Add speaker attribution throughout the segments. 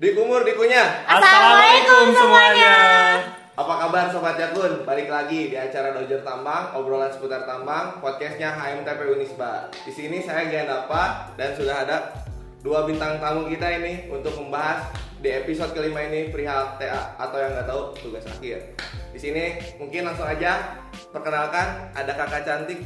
Speaker 1: Dikumur dikunyah.
Speaker 2: Assalamualaikum semuanya.
Speaker 1: Apa kabar Sobat Yakun? Balik lagi di acara Dojer Tambang, obrolan seputar tambang, podcastnya HMTP Unisba. Di sini saya Gian Dapa dan sudah ada dua bintang tamu kita ini untuk membahas di episode kelima ini perihal TA atau yang nggak tahu tugas akhir. Di sini mungkin langsung aja perkenalkan ada kakak cantik.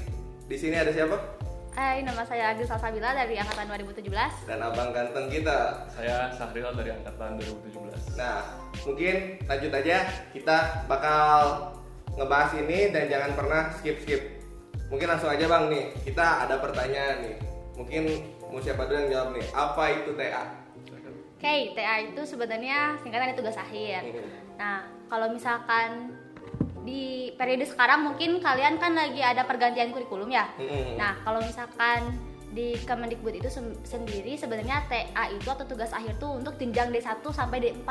Speaker 1: Di sini ada siapa?
Speaker 2: Hai, nama saya Agus Salsabila dari angkatan 2017.
Speaker 1: Dan abang ganteng kita.
Speaker 3: Saya Sahril dari angkatan 2017.
Speaker 1: Nah, mungkin lanjut aja kita bakal ngebahas ini dan jangan pernah skip skip. Mungkin langsung aja bang nih, kita ada pertanyaan nih. Mungkin mau siapa dulu yang jawab nih? Apa itu TA?
Speaker 2: Oke, TA itu sebenarnya singkatan dari tugas akhir. Nah, kalau misalkan di periode sekarang mungkin kalian kan lagi ada pergantian kurikulum ya. Nah, kalau misalkan di Kemendikbud itu sem- sendiri sebenarnya TA itu atau tugas akhir tuh untuk jenjang D1 sampai D4.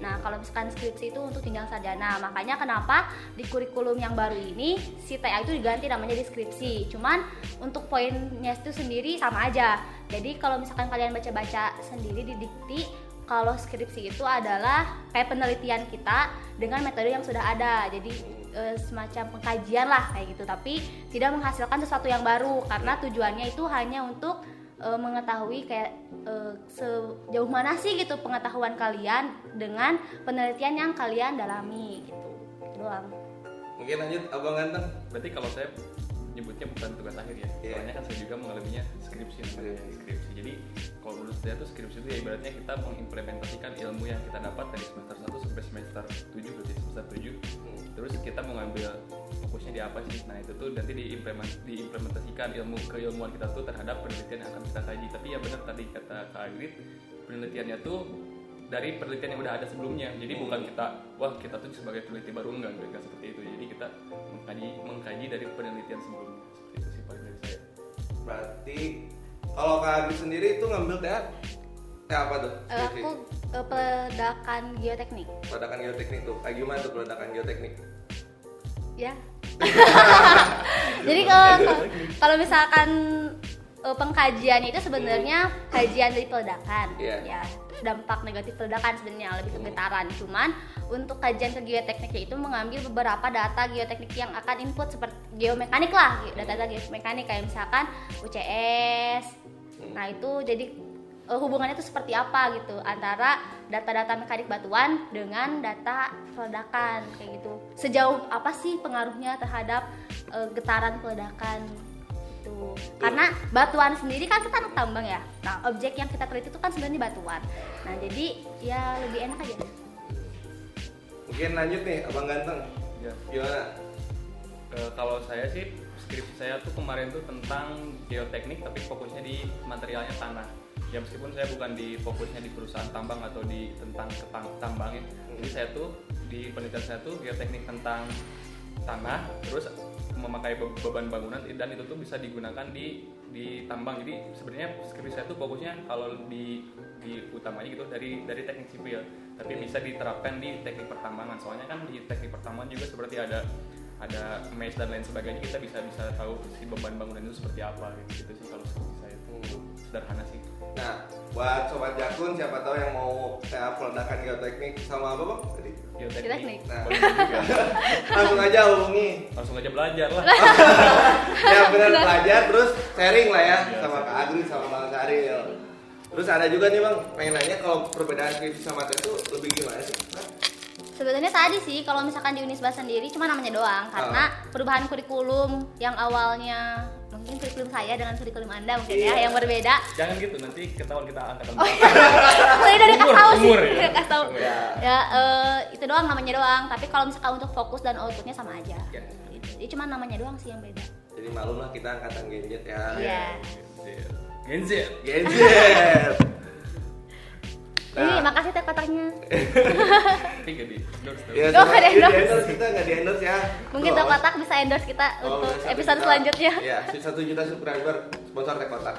Speaker 2: Nah, kalau misalkan skripsi itu untuk jenjang sarjana. Makanya kenapa di kurikulum yang baru ini si TA itu diganti namanya di skripsi. Cuman untuk poinnya itu sendiri sama aja. Jadi kalau misalkan kalian baca-baca sendiri di dikti kalau skripsi itu adalah kayak penelitian kita dengan metode yang sudah ada. Jadi e, semacam pengkajian lah kayak gitu. Tapi tidak menghasilkan sesuatu yang baru karena tujuannya itu hanya untuk e, mengetahui kayak e, sejauh mana sih gitu pengetahuan kalian dengan penelitian yang kalian dalami gitu. Itu doang.
Speaker 1: Mungkin lanjut. Abang ganteng.
Speaker 3: Berarti kalau saya nyebutnya bukan tugas akhir ya.
Speaker 1: Iya.
Speaker 3: Soalnya kan saya juga mengalaminya skripsi namanya skripsi. Jadi kalau menurut saya tuh skripsi itu ya ibaratnya kita mengimplementasikan ilmu yang kita dapat dari semester 1 sampai semester 7 berarti semester 7.
Speaker 1: Hmm.
Speaker 3: Terus kita mau ngambil fokusnya di apa sih? Nah itu tuh nanti diimplement, diimplementasikan ilmu keilmuan kita tuh terhadap penelitian yang akan kita kaji. Tapi ya benar tadi kata Kak Agrit, penelitiannya tuh dari penelitian yang udah ada sebelumnya. Jadi
Speaker 1: Hmm.
Speaker 3: bukan kita, wah kita tuh sebagai peneliti baru enggak, enggak seperti itu. Jadi kita mengkaji mengkaji dari penelitian sebelumnya. Seperti itu sih paling dari saya.
Speaker 1: Berarti kalau Kak Agri sendiri itu ngambil TA? TA apa tuh?
Speaker 2: E, aku e, peledakan geoteknik
Speaker 1: Peledakan geoteknik tuh. Kayak gimana tuh peledakan geoteknik?
Speaker 2: ya jadi kalau kalau misalkan eh, pengkajian itu sebenarnya kajian dari peledakan.
Speaker 1: Iya.
Speaker 2: ya dampak negatif peledakan sebenarnya lebih ke getaran. Cuman untuk kajian ke geotekniknya itu mengambil beberapa data geoteknik yang akan input seperti geomekanik lah data-data geomekanik. Kayak misalkan UCS nah itu jadi eh, hubungannya itu seperti apa gitu antara data-data mekanik batuan dengan data peledakan kayak gitu. Sejauh apa sih pengaruhnya terhadap eh, getaran peledakan itu karena batuan sendiri kan kita anak tambang ya nah objek yang kita teliti itu kan sebenarnya batuan nah jadi ya lebih enak aja
Speaker 1: Mungkin lanjut nih abang ganteng.
Speaker 3: Ya.
Speaker 1: Gimana?
Speaker 3: Eh, kalau saya sih skripsi saya tuh kemarin tuh tentang geoteknik tapi fokusnya di materialnya tanah. Ya meskipun saya bukan di fokusnya di perusahaan tambang atau di tentang ketang- tambang ya. Jadi saya tuh di penelitian saya tuh geoteknik tentang tanah terus memakai be- beban bangunan dan itu tuh bisa digunakan di di tambang. Jadi sebenarnya skripsi saya tuh fokusnya kalau di di utamanya gitu dari dari teknik sipil tapi bisa diterapkan di teknik pertambangan soalnya kan di teknik pertambangan juga seperti ada ada mesh dan lain sebagainya kita bisa bisa tahu si beban bangunan itu seperti apa gitu, gitu sih kalau skripsi saya
Speaker 1: Hmm.
Speaker 3: sederhana sih
Speaker 1: Nah, buat sobat jakun siapa tahu yang mau TA peledakan geoteknik sama apa bang?
Speaker 2: Geoteknik.
Speaker 1: Nah. langsung aja hubungi.
Speaker 3: langsung aja belajar lah
Speaker 1: ya benar belajar terus sharing lah ya
Speaker 3: Iya,
Speaker 1: sama. Kak Agri sama Bang Saril. Terus ada juga nih bang, pengen nanya kalau perbedaan skripsi sama tes itu lebih gimana sih?
Speaker 2: Sebenarnya tadi sih kalau misalkan di Unisba sendiri cuma namanya doang karena perubahan kurikulum yang awalnya mungkin kurikulum saya dengan kurikulum anda mungkin ya
Speaker 1: Iya.
Speaker 2: yang berbeda
Speaker 3: jangan gitu nanti ketahuan kita angkatan
Speaker 2: Oh iya. Dari kasih
Speaker 3: Umur,
Speaker 2: tahu sih.
Speaker 3: umur ya.
Speaker 2: Kasih tahu.
Speaker 3: Umur.
Speaker 2: Ya, eh, itu doang namanya doang. Tapi kalau misalkan untuk fokus dan outputnya sama aja.
Speaker 3: Ya.
Speaker 2: Gitu. Jadi cuma namanya doang sih yang beda.
Speaker 1: Jadi maklum lah kita angkatan gadget ya.
Speaker 2: Iya.
Speaker 3: Gen Z.
Speaker 2: Ini
Speaker 1: Nah.
Speaker 2: makasih teh kotaknya.
Speaker 3: di endorse.
Speaker 1: Ya,
Speaker 2: Oh, di
Speaker 1: iya,
Speaker 2: endorse.
Speaker 1: endorse kita nggak di endorse ya.
Speaker 2: Mungkin
Speaker 1: Tuh,
Speaker 2: teh kotak bisa endorse kita
Speaker 1: Oh,
Speaker 2: untuk episode
Speaker 1: juta.
Speaker 2: selanjutnya.
Speaker 1: Iya, satu juta subscriber sponsor teh kotak.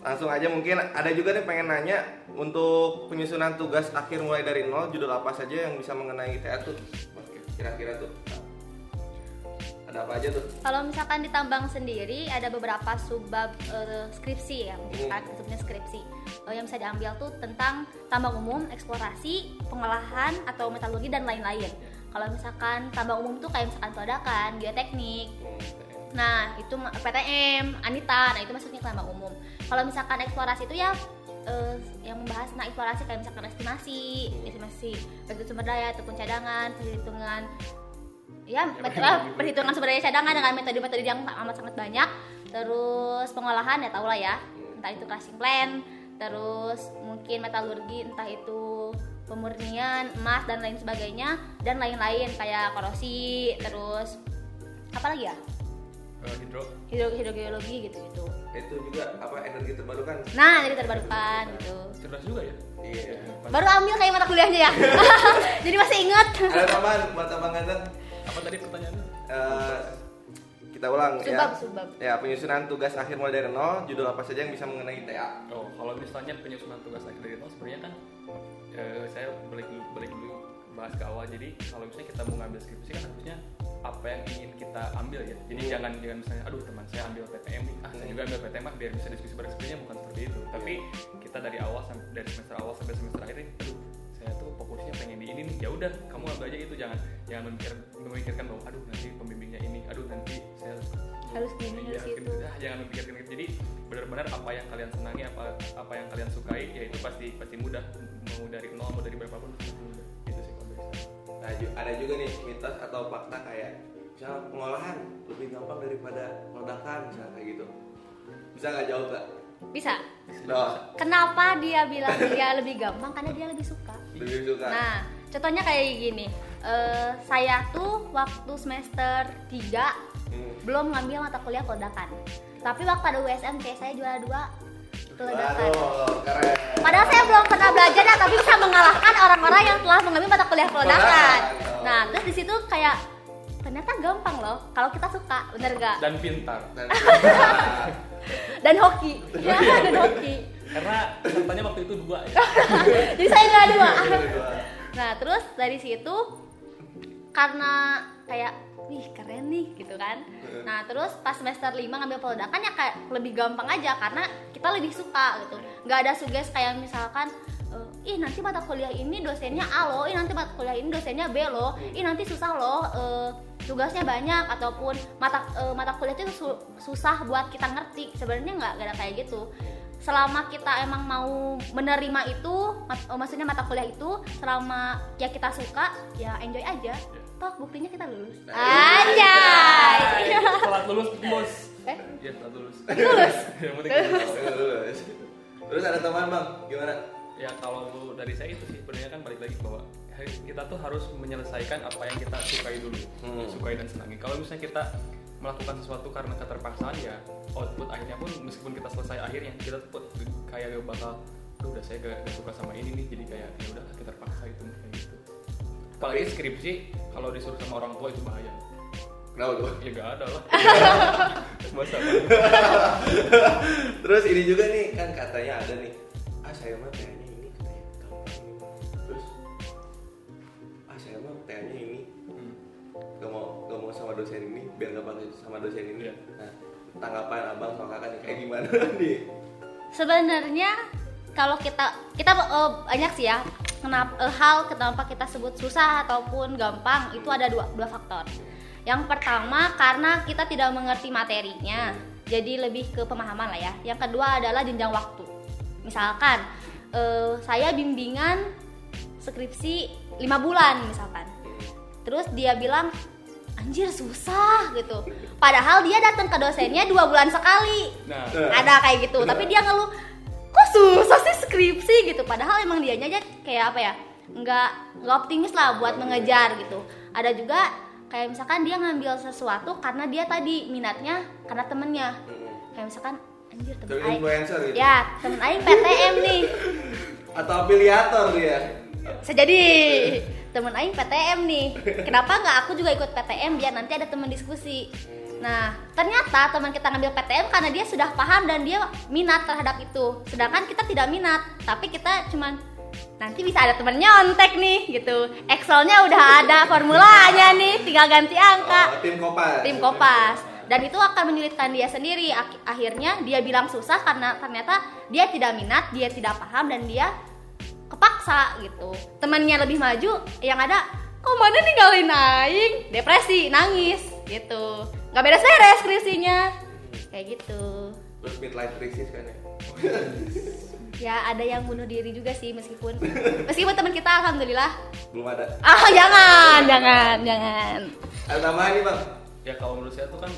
Speaker 1: Langsung aja mungkin ada juga nih pengen nanya untuk penyusunan tugas akhir mulai dari nol judul apa saja yang bisa mengenai TA tuh kira-kira tuh ada apa aja tuh
Speaker 2: Kalau misalkan di tambang sendiri ada beberapa subbab eh, skripsi ya,
Speaker 1: Hmm.
Speaker 2: kan sebutnya skripsi. eh, yang bisa diambil tuh tentang tambang umum, eksplorasi, pengolahan atau metalurgi dan lain-lain. Kalau misalkan tambang umum tuh kayak misalkan peledakan, geoteknik, Nah, itu PTM, Anita, nah itu masuknya ke tambang umum. Kalau misalkan eksplorasi itu ya eh, yang membahas tentang eksplorasi kayak misalkan estimasi, estimasi baik itu sumber daya ataupun cadangan, perhitungan ya met- eh, perhitungan sumber daya cadangan dengan metode-metode yang amat sangat banyak. Terus pengolahan ya tau lah ya, entah itu crushing plan, terus mungkin metalurgi, entah itu pemurnian emas dan lain sebagainya dan lain-lain kayak korosi, terus apa lagi ya?
Speaker 3: Eh, hidro
Speaker 2: hidro hidrogeologi gitu gitu
Speaker 1: Itu juga apa energi terbarukan.
Speaker 2: nah jadi terbarukan gitu
Speaker 3: cerdas juga ya
Speaker 1: Iya.
Speaker 2: baru ambil kayak mata kuliahnya ya jadi masih inget
Speaker 1: Ada tambahan buat abang Ganten?
Speaker 3: Apa tadi pertanyaannya
Speaker 1: Eh, kita ulang
Speaker 2: Subab,
Speaker 1: ya.
Speaker 2: subab.
Speaker 1: Ya, penyusunan tugas akhir mulai dari nol, judul apa saja yang bisa mengenai TA?
Speaker 3: Oh, kalau misalnya penyusunan tugas akhir dari nol sebenarnya kan eh, saya balik dulu balik dulu bahas ke awal. Jadi kalau misalnya kita mau ngambil skripsi kan harusnya apa yang ingin kita ambil ya. Jadi jangan jangan misalnya aduh teman saya ambil PTM nih, ah saya juga ambil PTM ah biar bisa diskusi bareng sebenarnya bukan seperti itu. Tapi kita dari awal sampai dari semester awal sampai semester akhir ini, aduh saya tuh fokusnya pengen di ini nih. Ya udah, kamu ambil aja itu jangan jangan memikir, memikirkan bahwa aduh nanti pembimbingnya ini, aduh nanti saya
Speaker 2: Harus gini,
Speaker 3: Iya,
Speaker 2: harus gitu.
Speaker 3: ah, jangan memikirkan itu. Jadi benar-benar apa yang kalian senangi, apa apa yang kalian sukai, ya itu pasti pasti mudah. Mau dari nol, mau dari berapapun mudah. Itu sih kalau.
Speaker 1: Nah, ada juga nih mitos atau fakta kayak misalnya pengolahan lebih gampang daripada ledakan misalnya kayak gitu. Bisa nggak jawab nggak?
Speaker 2: Bisa
Speaker 1: Nah,
Speaker 2: kenapa dia bilang dia lebih gampang karena dia lebih suka
Speaker 1: lebih suka.
Speaker 2: nah contohnya kayak gini Eh, saya tuh waktu semester 3
Speaker 1: Hmm.
Speaker 2: belum ngambil mata kuliah peledakan tapi waktu ada USMT saya juara dua peledakan
Speaker 1: Waduh, keren.
Speaker 2: Padahal saya belum pernah belajar ya, tapi bisa mengalahkan orang-orang yang telah mengambil mata kuliah peledakan.
Speaker 1: Peledakan.
Speaker 2: Nah, terus di situ kayak ternyata gampang loh kalau kita suka, bener gak?
Speaker 3: Dan pintar.
Speaker 1: Dan,
Speaker 2: Dan hoki, ya dan hoki.
Speaker 3: Karena pesertanya waktu itu dua ya.
Speaker 2: Jadi saya nggak dua. Nah, terus dari situ karena kayak wih keren nih gitu kan. Nah, terus pas semester 5 ngambil peledakan ya kayak lebih gampang aja karena kita lebih suka gitu. nggak ada suges kayak misalkan eh, ih nanti mata kuliah ini dosennya A loh, ih nanti mata kuliah ini dosennya B loh, ih nanti susah loh eh, tugasnya banyak ataupun mata eh, mata kuliah itu su- susah buat kita ngerti. Sebenarnya nggak nggak ada kayak gitu selama kita emang mau menerima itu mat- eh, maksudnya mata kuliah itu selama ya kita suka ya enjoy aja toh buktinya kita lulus anjay
Speaker 3: Setelah lulus bos.
Speaker 2: Eh?
Speaker 3: Iya, setelah lulus.
Speaker 2: lulus
Speaker 3: Yang penting lulus.
Speaker 1: Terus, terus ada teman bang, gimana?
Speaker 3: ya kalau dari saya itu sih sebenarnya kan balik lagi bahwa kita tuh harus menyelesaikan apa yang kita sukai dulu
Speaker 1: Hmm.
Speaker 3: sukai dan senangi. Kalau misalnya kita melakukan sesuatu karena keterpaksaan ya output akhirnya pun meskipun kita selesai akhirnya kita tuh kayak gak bakal "Duh, udah saya gak, gak suka sama ini nih jadi kayak ya udah kita terpaksa itu kayak gitu. Apalagi skripsi kalau disuruh sama orang tua itu bahaya.
Speaker 1: Kenapa tuh?
Speaker 3: ya gak ada lah. Masa?
Speaker 1: Terus ini juga nih kan katanya ada nih, ah saya mah kayaknya kayaknya ini
Speaker 3: Hmm.
Speaker 1: gak mau gak mau sama dosen ini biar gak pakai sama dosen ini.
Speaker 3: Iya.
Speaker 1: Nah, tanggapan abang sama kakak nih kayak gimana nih?
Speaker 2: sebenarnya kalau kita kita eh, banyak sih ya kenapa eh, hal kenapa kita sebut susah ataupun gampang itu ada dua dua faktor yang pertama karena kita tidak mengerti materinya jadi lebih ke pemahaman lah ya yang kedua adalah jenjang waktu misalkan eh, saya bimbingan skripsi lima bulan misalkan terus dia bilang anjir susah gitu. Padahal dia datang ke dosennya dua bulan sekali.
Speaker 3: Nah.
Speaker 2: Ada kayak gitu. Tapi dia ngeluh kok susah sih skripsi? gitu. Padahal emang dianya aja kayak apa ya nggak nggak optimis lah buat mengejar gitu. Ada juga kayak misalkan dia ngambil sesuatu karena dia tadi minatnya karena temennya. Kayak misalkan anjir temen aing
Speaker 1: influencer gitu.
Speaker 2: ya temen aing PTM nih.
Speaker 1: Atau afiliator dia.
Speaker 2: sejadi temen aing PTM nih. Kenapa nggak aku juga ikut PTM biar nanti ada teman diskusi? Nah ternyata teman kita ngambil PTM karena dia sudah paham dan dia minat terhadap itu. Sedangkan kita tidak minat tapi kita cuman nanti bisa ada temen nyontek nih gitu. Excelnya udah ada formulanya nih tinggal ganti angka.
Speaker 1: Oh, tim Kopas.
Speaker 2: tim kopas. Dan itu akan menyulitkan dia sendiri. Ak- akhirnya dia bilang susah karena ternyata dia tidak minat dia tidak paham dan dia kepaksa gitu temannya lebih maju yang ada kok mana ninggalin aing depresi nangis gitu nggak beres-beres skripsinya kayak gitu
Speaker 1: Terus midlife crisis kan ya.
Speaker 2: ya ada yang bunuh diri juga sih meskipun meskipun teman kita alhamdulillah
Speaker 1: Belum ada.
Speaker 2: ah jangan jangan jangan
Speaker 1: Ada tambahan nih bang?
Speaker 3: ya kalau menurut saya tuh kan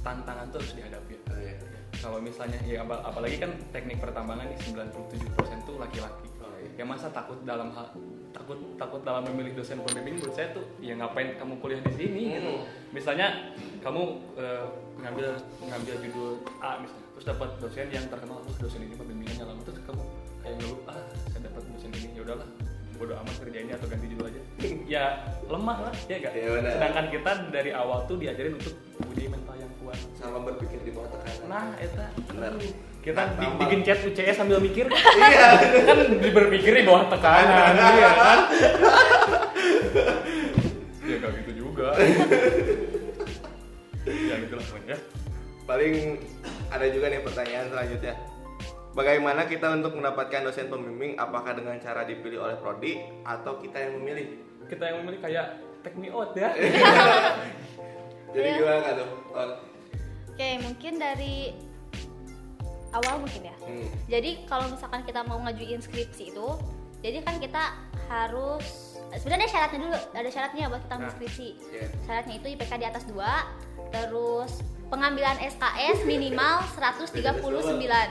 Speaker 3: tantangan tuh harus dihadapi
Speaker 1: Oh, iya.
Speaker 3: kalau misalnya ya apa- apalagi kan teknik pertambangan nih 97% tuh laki-laki. Ya masa takut dalam hal takut takut dalam memilih dosen pembimbing menurut saya tuh ya ngapain kamu kuliah di sini gitu.
Speaker 1: Hmm.
Speaker 3: misalnya kamu eh, ngambil ngambil judul A misalnya terus dapat dosen yang terkenal "Wah, dosen ini pembimbingannya lama terus kamu kayak ngeluh ah saya dapat dosen ini ya udahlah bodo amat kerjainnya atau ganti judul aja. Ya lemah lah ya gak
Speaker 1: Ya,
Speaker 3: sedangkan kita dari awal tuh diajarin untuk punya mental yang kuat.
Speaker 1: Sama berpikir di bawah tekanan.
Speaker 3: nah eta.
Speaker 1: Benar.
Speaker 3: Kita
Speaker 1: Nah,
Speaker 3: bi-
Speaker 1: tambah.
Speaker 3: bikin chat UCS sambil mikir
Speaker 1: Iya.
Speaker 3: kan di- berpikir di bawah tekanan iya kan ya gak gitu juga ya gitu lah ya
Speaker 1: Paling ada juga nih pertanyaan selanjutnya. Bagaimana kita untuk mendapatkan dosen pembimbing? Apakah dengan cara dipilih oleh prodi atau kita yang memilih?
Speaker 3: kita yang memilih kayak take me out ya
Speaker 1: Jadi
Speaker 2: Iya.
Speaker 1: gimana tuh?
Speaker 2: Oke mungkin dari awal mungkin ya
Speaker 1: Hmm.
Speaker 2: jadi kalau misalkan kita mau ngajuin skripsi itu jadi kan kita harus sebenarnya syaratnya dulu ada syaratnya buat kita
Speaker 3: Nah.
Speaker 2: skripsi
Speaker 1: Iya.
Speaker 2: syaratnya itu IPK di atas 2 terus pengambilan SKS minimal 139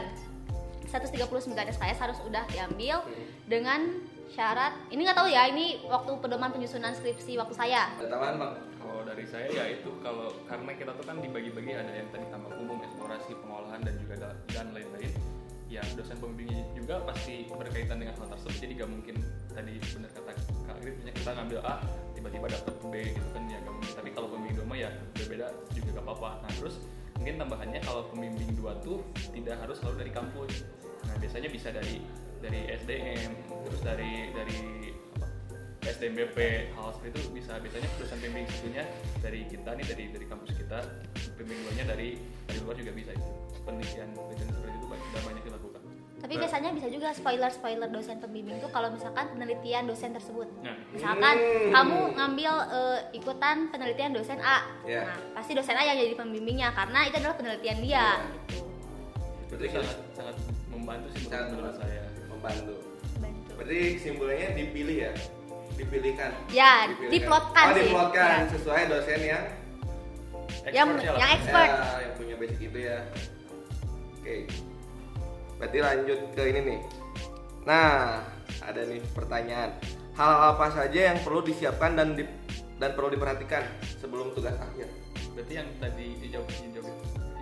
Speaker 2: 139 SKS harus udah diambil
Speaker 1: Hmm.
Speaker 2: dengan syarat ini nggak tahu ya ini waktu pedoman penyusunan skripsi waktu saya
Speaker 1: bang?
Speaker 3: Kalau dari saya ya itu. Kalau karena kita tuh kan dibagi-bagi ada yang tadi tambang umum eksplorasi pengolahan dan juga da- dan lain-lain. Ya dosen pembimbingnya juga pasti berkaitan dengan hal tersebut jadi gak mungkin tadi benar kata kak Grit misalnya kita ngambil A tiba-tiba dapat B gitu kan ya gak mungkin. Tapi kalau pembimbing dua ya berbeda juga gak apa-apa. Nah terus mungkin tambahannya kalau pembimbing dua tuh tidak harus selalu dari kampus. Nah biasanya bisa dari dari SDM terus dari dari apa SDMBP hal seperti itu bisa biasanya dosen pembimbing satunya dari kita nih dari dari kampus kita pembimbing duanya dari dari luar juga bisa itu penelitian penelitian seperti itu banyak, sudah banyak dilakukan
Speaker 2: tapi
Speaker 3: Nah,
Speaker 2: biasanya bisa juga spoiler spoiler dosen pembimbing tuh kalau misalkan penelitian dosen tersebut
Speaker 3: nah
Speaker 2: misalkan
Speaker 1: Hmm.
Speaker 2: kamu ngambil eh, ikutan penelitian dosen A
Speaker 1: Iya.
Speaker 2: nah pasti dosen A yang jadi pembimbingnya karena itu adalah penelitian dia
Speaker 1: Iya.
Speaker 2: gitu
Speaker 1: Berarti
Speaker 3: itu sangat sangat membantu sih menurut-
Speaker 1: Sangat
Speaker 3: menurut saya
Speaker 1: membantu.
Speaker 2: Bantu.
Speaker 1: Berarti kesimpulannya dipilih ya? Dipilihkan.
Speaker 2: ya
Speaker 1: Dipilihkan.
Speaker 2: diplotkan
Speaker 1: Oh,
Speaker 2: sih
Speaker 1: diplotkan
Speaker 2: Ya.
Speaker 1: sesuai dosen yang
Speaker 2: Yang- yang Expert.
Speaker 1: Ya, yang punya basic itu ya. Oke. Berarti lanjut ke ini nih. Nah, ada nih pertanyaan. Hal apa saja yang perlu disiapkan dan di, dan perlu diperhatikan sebelum tugas akhir?
Speaker 3: berarti yang tadi dijawab, dijawab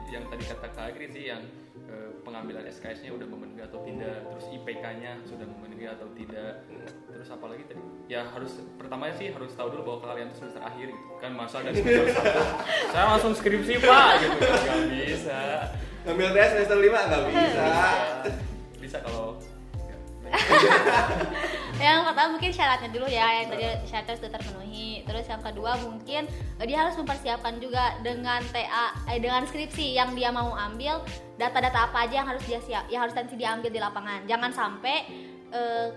Speaker 3: yang tadi kata Kak Agri sih yang eh, pengambilan SKS-nya udah memenuhi atau tidak terus IPK-nya sudah memenuhi atau tidak. Terus apa lagi tadi? Ya harus pertamanya sih harus tahu dulu bahwa kalian tuh semester akhir gitu. Kan masa dari semester satu saya langsung skripsi pak gitu. Nggak bisa.
Speaker 1: Ngambil tes semester 5 nggak bisa.
Speaker 3: bisa kalau
Speaker 2: yang pertama mungkin syaratnya dulu ya yang tadi syaratnya sudah terpenuhi. Terus yang kedua mungkin eh, dia harus mempersiapkan juga dengan TA eh, dengan skripsi yang dia mau ambil data-data apa aja yang harus dia siap yang harus nanti diambil di lapangan. Jangan sampai eh,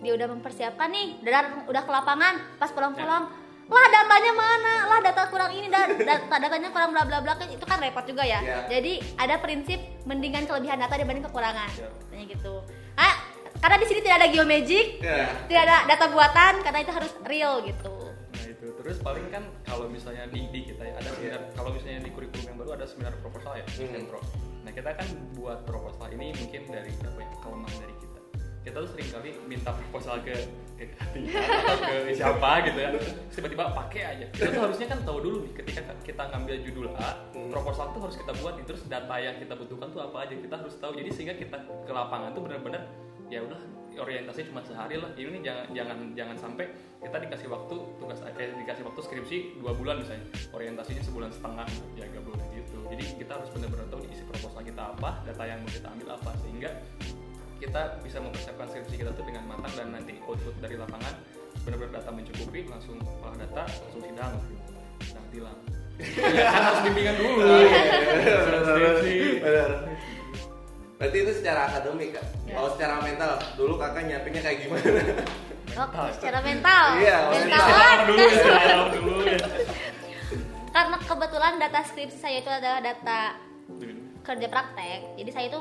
Speaker 2: dia udah mempersiapkan nih dan udah ke lapangan pas pulang-pulang lah datanya mana? Lah data kurang ini dan data datanya kurang bla bla bla kan itu kan repot juga ya.
Speaker 1: Iya.
Speaker 2: jadi ada prinsip mendingan kelebihan data dibanding kekurangan. Katanya gitu. Ah karena di sini tidak ada geomagic
Speaker 1: Ya.
Speaker 2: tidak ada data buatan karena itu harus real gitu
Speaker 3: Nah itu terus paling kan kalau misalnya di, di kita ya ada seminar kalau misalnya di kurikulum yang baru ada seminar proposal ya
Speaker 1: Hmm.
Speaker 3: sempro. Nah kita kan buat proposal ini mungkin dari apa ya kelemahan dari kita. Kita tuh sering kali minta proposal ke ke atau ke siapa gitu ya. Terus tiba-tiba pakai aja. Kita tuh harusnya kan tahu dulu nih ketika kita ngambil judul A,
Speaker 1: Hmm.
Speaker 3: proposal tuh harus kita buat nih. terus data yang kita butuhkan tuh apa aja kita harus tahu. Jadi sehingga kita ke lapangan tuh benar-benar ya udah orientasi cuma sehari lah. Ini jangan jangan jangan sampai kita dikasih waktu tugas eh, dikasih waktu skripsi dua bulan misalnya. Orientasinya sebulan setengah ya gak boleh gitu. Jadi kita harus benar-benar tahu isi proposal kita apa data yang mau kita ambil apa sehingga kita bisa mempersiapkan skripsi kita tuh dengan matang dan nanti output dari lapangan benar-benar data mencukupi langsung olah data langsung sidang. Sidang tilang ya kan harus bimbingan dulu.
Speaker 1: Iya, iya,
Speaker 3: Skripsi.
Speaker 1: Berarti itu secara akademik kan?
Speaker 2: Ya.
Speaker 1: Kalau secara mental, dulu kakak nyiapinnya kayak gimana?
Speaker 2: Oke, secara mental.
Speaker 1: Iya,
Speaker 2: mental kan.
Speaker 3: dulu ya dulu ya
Speaker 2: Karena kebetulan data skripsi saya itu adalah data kerja praktek, jadi saya itu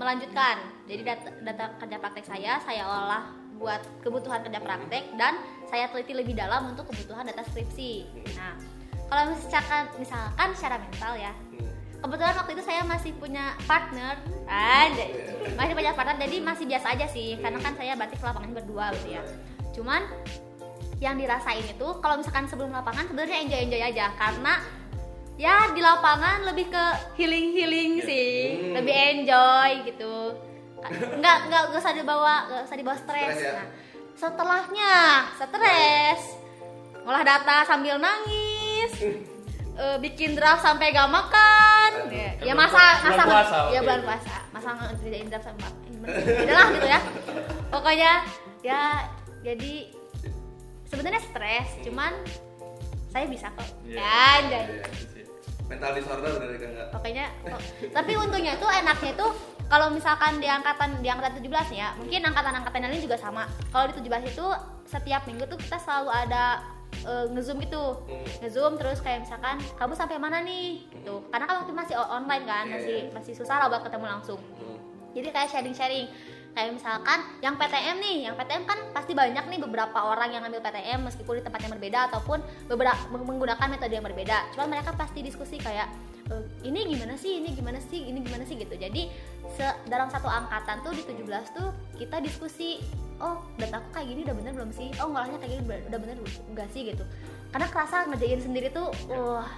Speaker 2: melanjutkan. Jadi data, data kerja praktek saya saya olah buat kebutuhan kerja praktek dan saya teliti lebih dalam untuk kebutuhan data skripsi. Nah, kalau misalkan misalkan secara mental ya,
Speaker 1: Hmm.
Speaker 2: Kebetulan waktu itu saya masih punya partner. Aja masih punya partner jadi masih biasa aja sih. Karena kan saya batik lapangan berdua gitu ya. Cuman yang dirasain itu kalau misalkan sebelum lapangan sebenarnya enjoy enjoy aja. Karena ya di lapangan lebih ke healing healing sih.
Speaker 1: Hmm.
Speaker 2: lebih enjoy gitu. Nggak nggak nggak usah dibawa nggak usah dibawa stres
Speaker 1: Stres ya?
Speaker 2: nah setelahnya stres. Ngolah data sambil nangis eh, bikin draft sampai gak makan. Ya, ya
Speaker 3: Bulan
Speaker 2: masa masa
Speaker 3: puasa,
Speaker 2: ya bulan puasa. Masa ngerjain draft sampai adalah gitu ya. Pokoknya ya jadi sebenarnya stres cuman saya bisa kok.
Speaker 3: Iya.
Speaker 2: ya anjay.
Speaker 1: Mental disorder dari kakak.
Speaker 2: pokoknya oh, tapi untungnya tuh enaknya tuh kalau misalkan di angkatan di angkatan 17 nih ya mungkin angkatan-angkatan lain juga sama. Kalau di 17 itu setiap minggu tuh kita selalu ada eh, ngezoom gitu.
Speaker 1: Hmm.
Speaker 2: ngezoom terus kayak misalkan kamu sampai mana nih? Gitu. Karena kan waktu masih online kan
Speaker 1: Iya,
Speaker 2: masih
Speaker 1: iya.
Speaker 2: masih susah lah buat ketemu langsung.
Speaker 1: Hmm.
Speaker 2: jadi kayak sharing-sharing. Kayak misalkan yang PTM nih yang PTM kan pasti banyak nih beberapa orang yang ngambil PTM meskipun di tempat yang berbeda ataupun beberapa menggunakan metode yang berbeda. Cuman mereka pasti diskusi kayak "Eh, ini gimana sih? Ini gimana sih? Ini gimana sih? Gitu. Jadi se- dalam satu angkatan tuh di 17 tuh kita diskusi oh data aku kayak gini udah bener belum sih? Oh ngolahnya kayak gini udah bener enggak sih gitu. Karena kerasa ngerjain sendiri tuh wah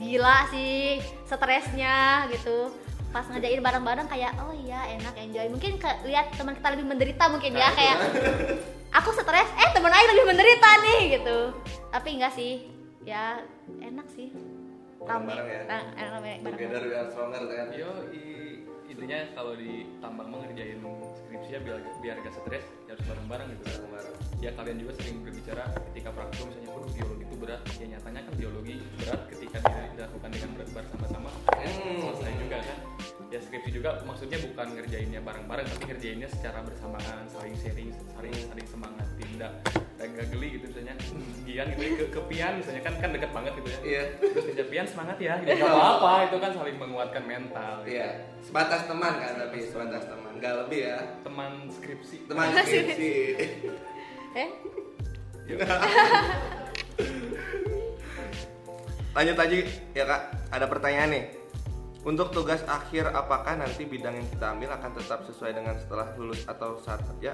Speaker 2: gila sih stresnya gitu. Pas ngerjain bareng-bareng kayak oh iya enak enjoy. Mungkin ke, lihat teman kita lebih menderita mungkin ya kayak aku stres eh teman lain lebih menderita nih gitu. Tapi enggak sih ya enak sih. Rame.
Speaker 1: Ya?
Speaker 2: Rame bareng.
Speaker 1: Together we are stronger kan.
Speaker 3: Yo, i- intinya kalau di tambang mah ya biar biar gak stres ya harus bareng-bareng gitu
Speaker 1: Bareng-bareng.
Speaker 3: ya kalian juga sering berbicara ketika praktikum misalnya waduh biologi itu berat ya nyatanya kan biologi berat ketika dilakukan dengan ber- bersama-sama
Speaker 1: Hmm.
Speaker 3: selesai juga kan ya skripsi juga maksudnya bukan ngerjainnya bareng-bareng tapi ngerjainnya secara bersamaan saling sharing saling saling semangat tidak dan gak geli gitu misalnya Gian gitu ya, ke, ke Pian misalnya kan kan dekat banget gitu ya
Speaker 1: Iya.
Speaker 3: terus dia Pian semangat ya gitu Gak apa-apa itu kan saling menguatkan mental gitu.
Speaker 1: Iya. Sebatas teman kan tapi sebatas teman. Gak lebih ya.
Speaker 3: teman skripsi
Speaker 1: Teman skripsi.
Speaker 2: eh
Speaker 1: Lanjut aja ya kak. Ada pertanyaan nih. Untuk tugas akhir apakah nanti bidang yang kita ambil akan tetap sesuai dengan setelah lulus atau saat kerja?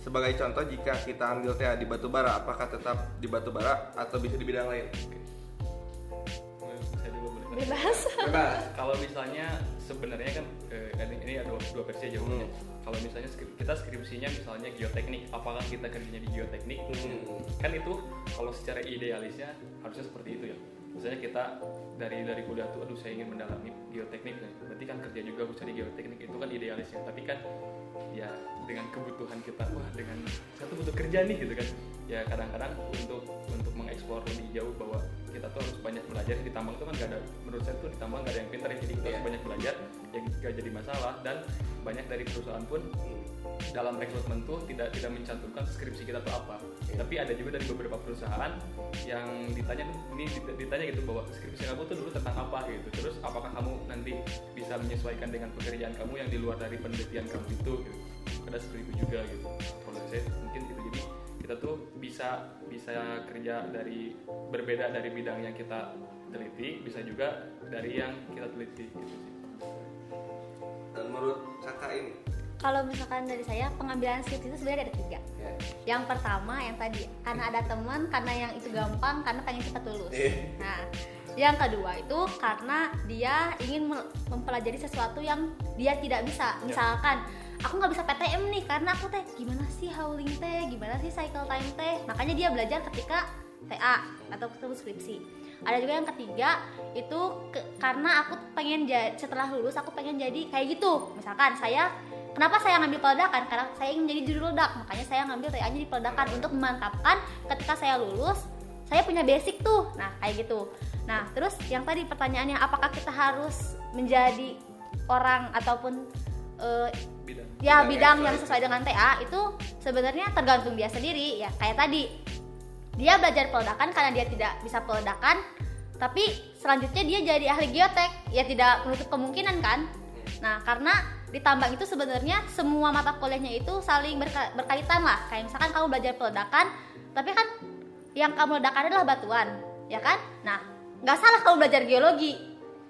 Speaker 1: Sebagai contoh jika kita ambil TA di batubara, apakah tetap di batubara atau bisa di bidang lain?
Speaker 2: bebas
Speaker 1: Bebas.
Speaker 3: kalau misalnya sebenarnya kan eh, ini, ada dua, versi jawabannya.
Speaker 1: Hmm.
Speaker 3: Kalau misalnya kita skripsinya misalnya geoteknik, apakah kita kerjanya di geoteknik?
Speaker 1: Hmm.
Speaker 3: Kan itu kalau secara idealisnya harusnya seperti itu ya. Misalnya kita dari dari kuliah tuh, aduh saya ingin mendalami geoteknik, nah, berarti kan kerja juga harus cari geoteknik itu kan idealisnya. Tapi kan ya dengan kebutuhan kita, wah dengan satu butuh kerja nih gitu kan. Ya kadang-kadang untuk untuk mengeksplor lebih jauh bahwa kita tuh harus banyak belajar di tambang itu kan gak ada menurut saya tuh di tambang gak ada yang pintar ya jadi kita harus
Speaker 1: Iya.
Speaker 3: banyak belajar yang gak jadi masalah dan banyak dari perusahaan pun dalam rekrutmen tuh tidak tidak mencantumkan skripsi kita tuh apa.
Speaker 1: Iya.
Speaker 3: tapi ada juga dari beberapa perusahaan yang ditanya ini dit- ditanya gitu bahwa skripsi kamu tuh dulu tentang apa gitu. Terus apakah kamu nanti bisa menyesuaikan dengan pekerjaan kamu yang di luar dari penelitian kamu itu gitu. Ada seperti itu juga gitu. Kalau saya mungkin itu jadi kita tuh bisa bisa kerja dari berbeda dari bidang yang kita teliti bisa juga dari yang kita teliti gitu sih.
Speaker 1: Dan menurut kakak ini,
Speaker 2: kalau misalkan dari saya pengambilan skripsi itu sebenarnya ada tiga.
Speaker 1: Ya.
Speaker 2: yang pertama yang tadi karena ada teman karena yang itu gampang karena pengen cepat lulus
Speaker 1: Iya.
Speaker 2: nah yang kedua itu karena dia ingin me- mempelajari sesuatu yang dia tidak bisa. Misalkan aku nggak bisa PTM nih karena aku teh gimana sih hauling teh? Gimana sih cycle time teh? Makanya dia belajar ketika TA atau ketemu skripsi. Ada juga yang ketiga itu ke- karena aku pengen setelah lulus aku pengen jadi kayak gitu. Misalkan saya kenapa saya ngambil peledakan? Karena saya ingin menjadi juru ledak makanya saya ngambil TA nya di peledakan untuk memantapkan ketika saya lulus saya punya basic tuh. Nah kayak gitu. Nah terus yang tadi pertanyaannya apakah kita harus menjadi orang ataupun eh,
Speaker 3: bidang.
Speaker 2: ya
Speaker 1: Bidang
Speaker 2: bidang yang
Speaker 1: sesuai.
Speaker 2: sesuai dengan TA itu sebenarnya tergantung dia sendiri. Ya kayak tadi. Dia belajar peledakan karena dia tidak bisa peledakan tapi selanjutnya dia jadi ahli geotek. Ya tidak menutup kemungkinan kan? Nah karena di tambang itu sebenarnya semua mata kuliahnya itu saling berka- berkaitan lah. Kayak misalkan kamu belajar peledakan tapi kan yang kamu ledakan adalah batuan ya kan? Nah nggak salah kamu belajar geologi.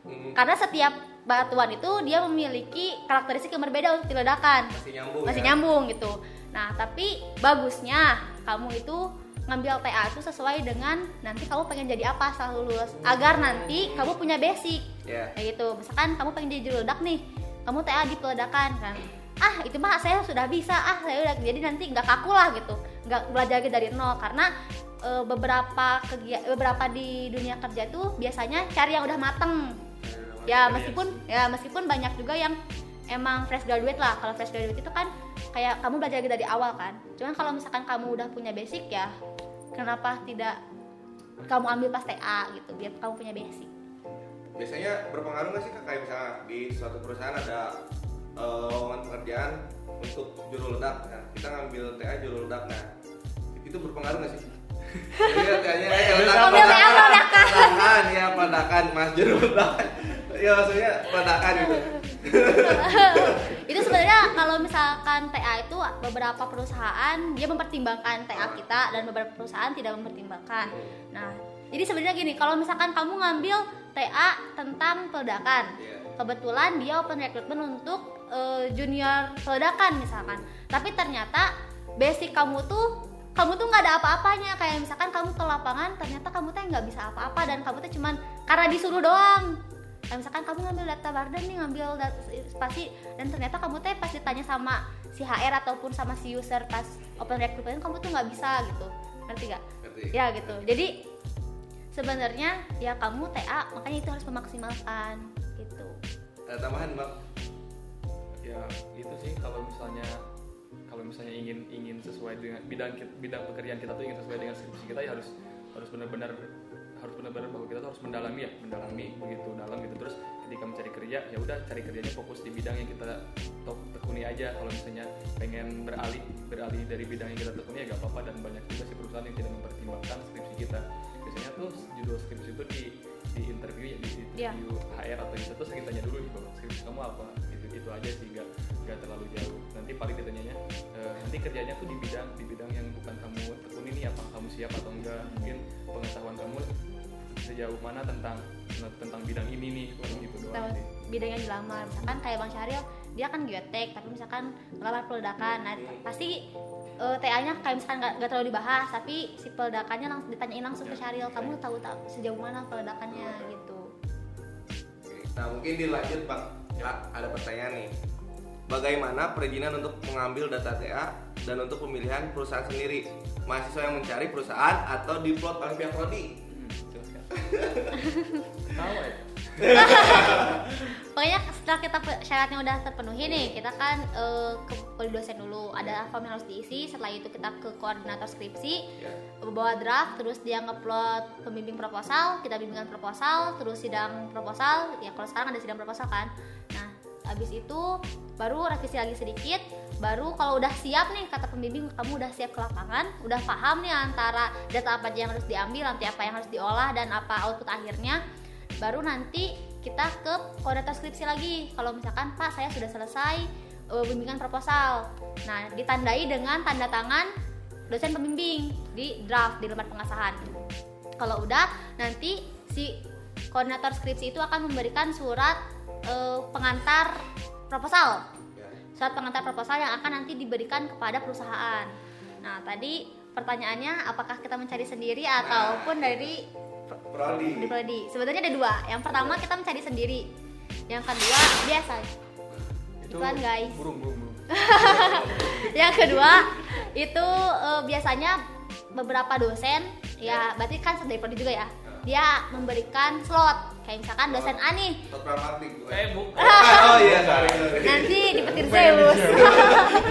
Speaker 1: Hmm,
Speaker 2: karena setiap batuan itu dia memiliki karakteristik yang berbeda untuk diledakan.
Speaker 1: Masih nyambung
Speaker 2: masih
Speaker 1: ya?
Speaker 2: nyambung gitu. Nah tapi bagusnya kamu itu ngambil TA itu sesuai dengan nanti kamu pengen jadi apa setelah lulus. Agar nanti kamu punya basic.
Speaker 1: Ya.
Speaker 2: Kayak gitu. Misalkan kamu pengen jadi juru ledak nih kamu TA di peledakan kan. Ah itu mah saya sudah bisa. Ah saya udah jadi nanti nggak kaku lah gitu. Nggak belajar lagi dari nol. Karena e, beberapa kegia- beberapa di dunia kerja tuh biasanya cari yang udah mateng. Ya meskipun ya meskipun banyak juga yang emang fresh graduate lah. Kalau fresh graduate itu kan kayak kamu belajar lagi dari awal kan. Cuman kalau misalkan kamu udah punya basic ya kenapa tidak kamu ambil pas TA gitu biar kamu punya basic
Speaker 1: biasanya berpengaruh nggak sih kak? Kayak misalnya di suatu perusahaan ada eh, lowongan pekerjaan untuk juru ledak. Nah kita ngambil TA juru ledak. Nah itu berpengaruh nggak sih? Jadi TA-nya ya ledak
Speaker 2: peledakan
Speaker 1: ya peledakan mas juru ledak ya maksudnya peledakan gitu.
Speaker 2: Itu sebenarnya kalau misalkan TA itu beberapa perusahaan dia mempertimbangkan TA kita dan beberapa perusahaan tidak mempertimbangkan. Nah, jadi sebenarnya gini, kalau misalkan kamu ngambil TA tentang peledakan,
Speaker 1: Iya.
Speaker 2: kebetulan dia open recruitment untuk eh, junior peledakan misalkan, tapi ternyata basic kamu tuh kamu tuh nggak ada apa-apanya kayak misalkan kamu ke lapangan ternyata kamu tuh nggak bisa apa-apa dan kamu tuh cuman karena disuruh doang kayak misalkan kamu ngambil data bardan nih ngambil data spasi dan ternyata kamu teh pas ditanya sama si HR ataupun sama si user pas open recruitment kamu tuh nggak bisa gitu ngerti gak?
Speaker 1: Ngerti?
Speaker 2: ya gitu jadi sebenarnya ya kamu TA makanya itu harus memaksimalkan gitu.
Speaker 1: Ada tambahan bang.
Speaker 3: Ya itu sih kalau misalnya kalau misalnya ingin ingin sesuai dengan bidang bidang pekerjaan kita tuh ingin sesuai dengan skripsi kita ya harus harus benar-benar harus benar-benar bahwa kita tuh harus mendalami ya mendalami begitu dalam gitu. Terus ketika mencari kerja ya udah cari kerjanya fokus di bidang yang kita tek- tekuni aja. Kalau misalnya pengen beralih beralih dari bidang yang kita tekuni ya gak apa-apa. Dan banyak juga sih perusahaan yang tidak mempertimbangkan skripsi kita biasanya tuh judul skripsi itu di di interview ya di interview HR atau itu terus kita tanya dulu gitu skripsi kamu apa? Gitu itu aja sih nggak nggak terlalu jauh. Nanti paling ditanyanya "Eh, nanti kerjanya tuh di bidang di bidang yang bukan kamu tekuni nih apa kamu siap atau enggak mungkin pengetahuan kamu sejauh mana tentang tentang bidang ini nih gitu doang sih.
Speaker 2: bidang yang dilamar. Misalkan kayak bang Syahril dia kan geotek tapi misalkan ngelamar peledakan nah pasti eh, TA-nya kayak misalkan nggak nggak terlalu dibahas tapi si peledakannya langsung ditanyain langsung ke Syahril kamu tahu tak sejauh mana peledakannya? Gitu.
Speaker 1: Nah mungkin dilanjut bang Kak, ada pertanyaan nih. Bagaimana perizinan untuk mengambil data TA dan untuk pemilihan perusahaan sendiri? Mahasiswa yang mencari perusahaan atau diplot oleh pihak prodi?
Speaker 3: hmm, tahu ya
Speaker 2: pokoknya setelah kita syaratnya udah terpenuhi nih kita kan eh, ke poli dosen dulu. Ada form yang harus diisi setelah itu kita ke koordinator skripsi
Speaker 1: Ya.
Speaker 2: bawa draft terus dia ngupload pembimbing proposal kita bimbingan proposal terus sidang proposal. Ya kalau sekarang ada sidang proposal kan. Nah habis itu baru revisi lagi sedikit baru kalau udah siap nih kata pembimbing kamu udah siap ke lapangan udah paham nih antara data apa aja yang harus diambil nanti apa yang harus diolah dan apa output akhirnya baru nanti kita ke koordinator skripsi lagi. Kalau misalkan pak saya sudah selesai eh, bimbingan proposal. Nah ditandai dengan tanda tangan dosen pembimbing di draft di lembar pengasahan. Kalau udah nanti si koordinator skripsi itu akan memberikan surat eh, pengantar proposal.
Speaker 1: Ya.
Speaker 2: surat pengantar proposal yang akan nanti diberikan kepada perusahaan. Nah tadi pertanyaannya apakah kita mencari sendiri ataupun dari
Speaker 1: Prodi.
Speaker 2: di prodi sebenarnya ada dua. Yang pertama kita mencari sendiri. Yang kedua biasa.
Speaker 3: Itu
Speaker 2: Iklan, guys.
Speaker 3: burung burung burung.
Speaker 2: Yang kedua itu eh, biasanya beberapa dosen ya berarti kan dari prodi juga ya dia memberikan slot kayak misalkan dosen A nih
Speaker 1: Tot pragmatik. bukan?
Speaker 3: eh
Speaker 1: Oh iya, sorry, sorry.
Speaker 2: nanti di petir Zeus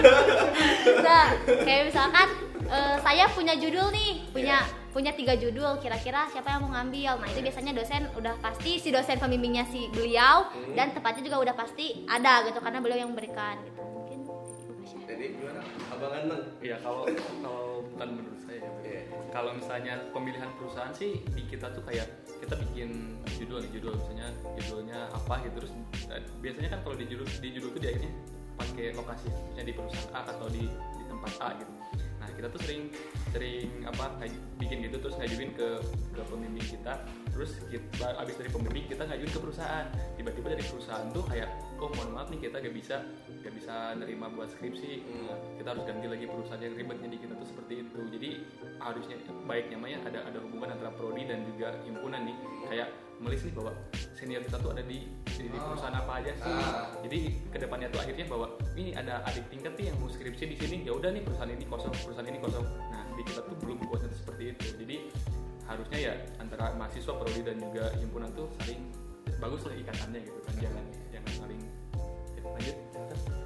Speaker 2: nah kayak misalkan eh, saya punya judul nih punya punya tiga judul kira-kira siapa yang mau ngambil nah itu biasanya dosen udah pasti si dosen pembimbingnya si beliau
Speaker 1: Hmm.
Speaker 2: dan tempatnya juga udah pasti ada gitu karena beliau yang memberikan gitu
Speaker 1: Jadi gimana? Abang Ganteng.
Speaker 3: Iya kalau kalau bukan menurut saya. ya.
Speaker 1: Iya.
Speaker 3: Kalau misalnya pemilihan perusahaan sih di kita tuh kayak kita bikin judul nih judul misalnya judulnya apa gitu terus eh, biasanya kan kalau di judul di judul tuh di akhirnya pakai lokasi misalnya di perusahaan A atau di, di tempat A gitu. Nah kita tuh sering sering apa bikin gitu terus ngajuin ke ke pembimbing kita terus kita abis dari pembimbing kita ngajuin ke perusahaan. Tiba-tiba dari perusahaan tuh kayak oh mohon maaf nih kita gak bisa gak bisa nerima buat skripsi.
Speaker 1: Hmm.
Speaker 3: Kita harus ganti lagi perusahaan yang ribetnya di kita tuh seperti itu. Jadi harusnya baiknya mah ya ada ada hubungan antara prodi dan juga himpunan nih. Kayak melis nih bahwa senior kita tuh ada di di, di
Speaker 1: Oh.
Speaker 3: perusahaan apa aja sih.
Speaker 1: Ah.
Speaker 3: jadi ke depannya tuh akhirnya bahwa ini ada adik tingkat nih yang mau skripsi di sini. Ya udah nih perusahaan ini kosong perusahaan ini kosong. Nah di kita tuh belum buatnya seperti itu. Jadi harusnya ya antara mahasiswa prodi dan juga himpunan tuh saling bagus lah ikatannya gitu kan jangan jangan saling ya, lanjut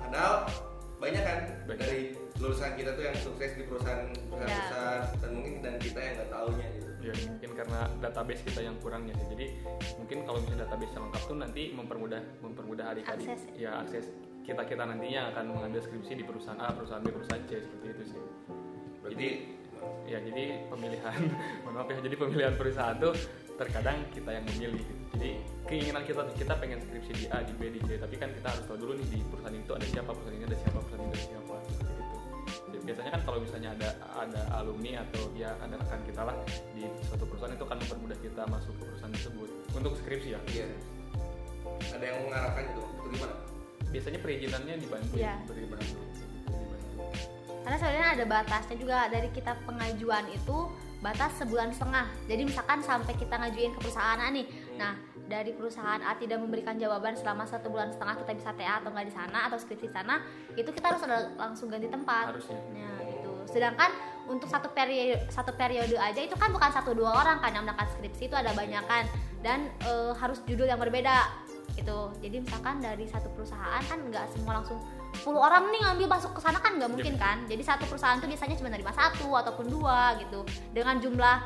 Speaker 1: Padahal banyak kan
Speaker 3: Banyak.
Speaker 1: dari lulusan kita tuh yang sukses di perusahaan perusahaan
Speaker 2: Ya.
Speaker 1: besar dan mungkin dan kita yang nggak taunya gitu.
Speaker 3: ya mungkin karena database kita yang kurangnya sih jadi mungkin kalau misalnya database yang lengkap tuh nanti mempermudah mempermudah adik-adik
Speaker 2: Akses.
Speaker 3: ya akses kita kita nantinya akan mengambil skripsi di perusahaan A perusahaan B perusahaan C seperti itu sih
Speaker 1: Berarti
Speaker 3: ya jadi pemilihan mohon maaf ya jadi pemilihan perusahaan tuh terkadang kita yang memilih gitu. jadi keinginan kita kita pengen skripsi di A di B di C tapi kan kita harus tahu dulu nih di perusahaan itu ada siapa perusahaan ini ada siapa perusahaan ini ada siapa seperti itu Jadi biasanya kan kalau misalnya ada ada alumni atau ya ada rekan kita lah di suatu perusahaan itu akan mempermudah kita masuk ke perusahaan tersebut untuk skripsi ya
Speaker 1: iya. Ada yang mengarahkan itu. Itu gimana?
Speaker 3: biasanya perizinannya dibantu
Speaker 2: Iya.
Speaker 3: ya dibantu
Speaker 2: karena sebenarnya ada batasnya juga dari kita pengajuan itu batas sebulan setengah. Jadi misalkan sampai kita ngajuin ke perusahaan A nih. Nah dari perusahaan A tidak memberikan jawaban selama satu bulan setengah kita bisa TA atau nggak di sana atau skripsi di sana itu kita harus ada langsung ganti tempat.
Speaker 3: Harusnya.
Speaker 2: Nah, itu. Sedangkan untuk satu periode satu periode aja itu kan bukan satu dua orang kan yang melakukan skripsi itu ada banyak kan. Dan eh, harus judul yang berbeda gitu. Jadi misalkan dari satu perusahaan kan nggak semua langsung 10 orang nih ngambil masuk ke sana kan nggak mungkin kan. Jadi satu perusahaan tuh biasanya cuma nerima satu ataupun dua gitu. Dengan jumlah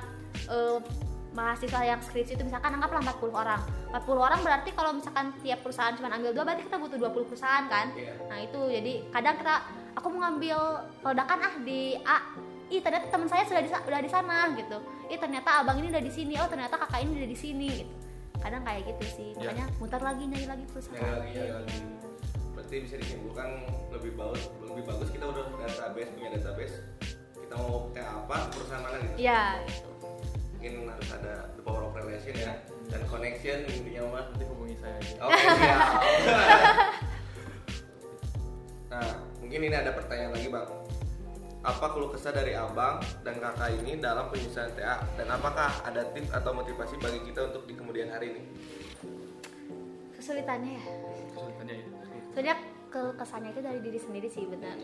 Speaker 2: eh, mahasiswa yang skripsi itu misalkan anggaplah 40 orang 40 orang berarti kalau misalkan tiap perusahaan cuma ambil dua berarti kita butuh 20 perusahaan kan
Speaker 1: Iya.
Speaker 2: Nah itu jadi kadang kita aku mau ngambil peledakan ah di A. Ih ternyata teman saya sudah di, udah di sana gitu. Ih ternyata abang ini udah di sini. Oh ternyata kakak ini udah di sini gitu. Kadang kayak gitu sih.
Speaker 3: Ya.
Speaker 2: Makanya muter lagi nyari lagi perusahaan.
Speaker 1: Lagi, nyari lagi. Berarti bisa disimpulkan lebih bagus lebih bagus kita udah database punya database kita mau kayak apa perusahaan mana gitu.
Speaker 2: Iya gitu.
Speaker 1: Mungkin harus ada the power of relation ya dan connection intinya mah.
Speaker 3: nanti hubungi saya aja
Speaker 1: Oke siap. nah mungkin ini ada pertanyaan lagi bang. Apa keluh kesah dari abang dan kakak ini dalam penyusunan TA dan apakah ada tips atau motivasi bagi kita untuk di kemudian hari ini?
Speaker 2: Kesulitannya ya.
Speaker 3: Ya
Speaker 2: Sebenarnya ke kesannya itu dari diri sendiri sih benar.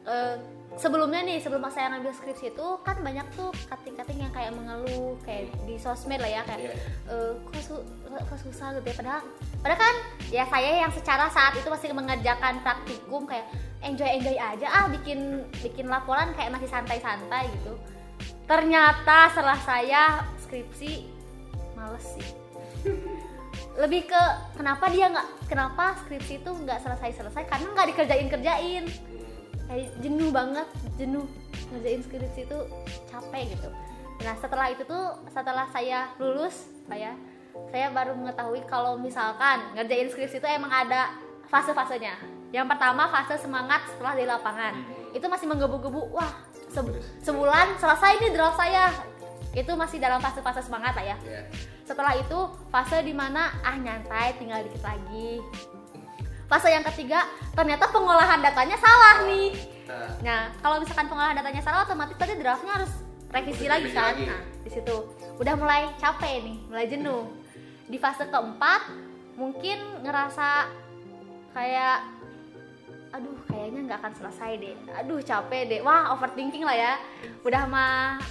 Speaker 2: Eh, sebelumnya nih sebelum saya ngambil skripsi itu kan banyak tuh kating-kating yang kayak mengeluh kayak di sosmed lah ya kayak
Speaker 1: Iya.
Speaker 2: eh, kok, su- kok susah gitu ya padahal padahal kan ya saya yang secara saat itu masih mengerjakan praktikum kayak enjoy enjoy aja ah bikin bikin laporan kayak masih santai-santai gitu ternyata setelah saya skripsi males sih lebih ke kenapa dia nggak kenapa skripsi itu nggak selesai selesai karena nggak dikerjain kerjain kayak jenuh banget jenuh. Ngerjain skripsi itu capek gitu. Nah setelah itu tuh setelah saya lulus saya saya baru mengetahui kalau misalkan ngerjain skripsi itu emang ada fase-fasenya. Yang pertama fase semangat setelah di lapangan. Itu masih menggebu-gebu wah se- sebulan selesai nih draft saya itu masih dalam fase-fase semangat lah ya.
Speaker 1: Ya.
Speaker 2: setelah itu fase di mana ah nyantai tinggal dikit lagi. Fase yang ketiga ternyata pengolahan datanya salah nih.
Speaker 1: Nah,
Speaker 2: nah kalau misalkan pengolahan datanya salah otomatis tadi draftnya harus revisi lagi kan?
Speaker 1: lagi.
Speaker 2: nah di situ. Udah mulai capek nih mulai jenuh. Di fase keempat mungkin ngerasa kayak aduh kayaknya nggak akan selesai deh. Aduh capek deh. Wah overthinking lah ya. Udah mah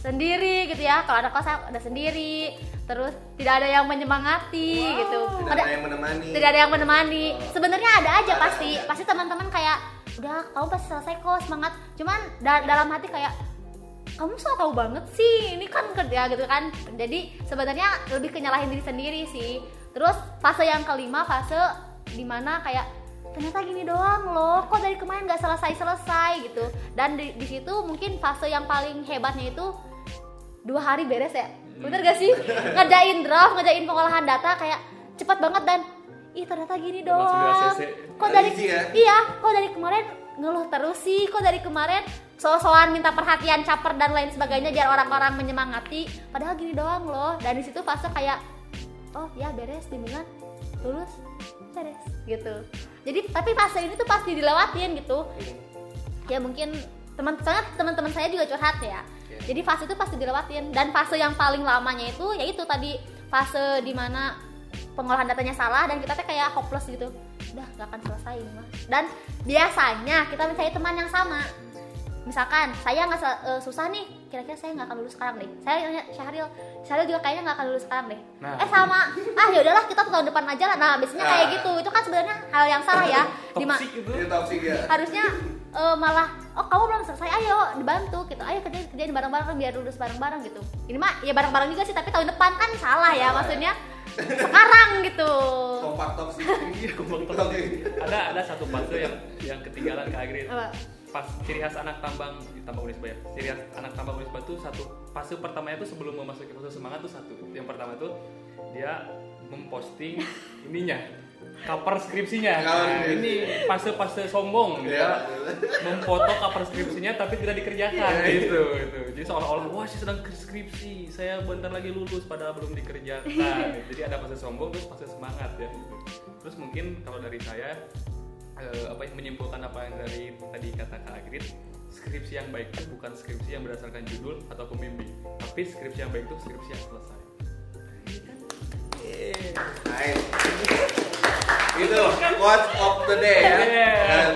Speaker 2: sendiri gitu ya. Kalau ada kelas ada sendiri. Terus tidak ada yang menyemangati gitu.
Speaker 1: Tidak ada yang menemani.
Speaker 2: tidak ada yang menemani. Sebenarnya ada aja
Speaker 1: Ada,
Speaker 2: pasti.
Speaker 1: ada.
Speaker 2: pasti teman-teman kayak udah kamu pasti selesai kok semangat. Cuman da- dalam hati kayak kamu so tahu banget sih ini kan kerja gitu kan. Jadi sebenarnya lebih kenyalahin diri sendiri sih. Terus fase yang kelima fase di mana kayak ternyata gini doang loh kok dari kemarin nggak selesai selesai gitu. Dan di, di situ mungkin fase yang paling hebatnya itu dua hari beres ya. Bener gak sih? Ngerjain draft ngerjain pengolahan data kayak cepat banget dan ih ternyata gini doang kok dari
Speaker 1: ya?
Speaker 2: iya kok dari kemarin ngeluh terus sih? Kok dari kemarin so-soan minta perhatian caper dan lain sebagainya biar orang-orang menyemangati? Padahal gini doang loh. Dan di situ fase kayak oh ya beres bimbingan lulus beres gitu. Jadi tapi fase ini tuh pasti dilewatin gitu. Ya mungkin teman soalnya teman-teman saya juga curhat ya.
Speaker 1: Iya.
Speaker 2: Jadi fase itu pasti dilewatin. Dan fase yang paling lamanya itu yaitu tadi fase di mana pengolahan datanya salah dan kita tuh kayak hopeless gitu. Udah nggak akan selesai ini mah. Dan biasanya kita mencari teman yang sama. Misalkan saya nggak eh, susah nih kira-kira saya nggak akan lulus sekarang deh. Saya nanya Syahril Syahril juga kayaknya nggak akan lulus sekarang deh.
Speaker 3: Nah.
Speaker 2: eh sama. Ah ya udahlah kita tahun depan aja lah. Nah biasanya kayak
Speaker 1: Nah.
Speaker 2: gitu. Itu kan sebenarnya hal yang salah ya. Dima-
Speaker 3: toxic gitu
Speaker 1: Ini toxic ya.
Speaker 2: harusnya eh, malah oh kamu belum selesai ayo dibantu gitu. Ayo kerjain kerjain bareng-bareng biar lulus bareng-bareng gitu. Ini mah ya bareng-bareng juga sih tapi tahun depan kan salah ya
Speaker 1: Salah ya.
Speaker 2: maksudnya sekarang gitu.
Speaker 1: Kompak toxic.
Speaker 3: Iya, kompak ada ada satu fase yang yang ketinggalan Kak Agri
Speaker 2: Apa?
Speaker 3: Pas ciri khas anak tambang di tambang Unisba ya ciri khas anak tambang Unisba itu satu fase pertamanya itu sebelum memasuki fase semangat tuh satu yang pertama itu dia memposting ininya cover skripsinya nah, ini fase-fase sombong
Speaker 1: Iya.
Speaker 3: dia memfoto cover skripsinya tapi tidak dikerjakan
Speaker 1: Iya, iya.
Speaker 3: gitu gitu jadi seolah-olah wah saya sedang skripsi saya bentar lagi lulus padahal belum dikerjakan jadi ada fase sombong terus fase semangat ya gitu. terus mungkin kalau dari saya eh, apa menyimpulkan apa yang dari tadi kata Kak Agrit skripsi yang baik itu bukan skripsi yang berdasarkan judul atau pembimbing tapi skripsi yang baik itu skripsi yang selesai.
Speaker 1: Itu quote of the day ya.
Speaker 3: Yeah.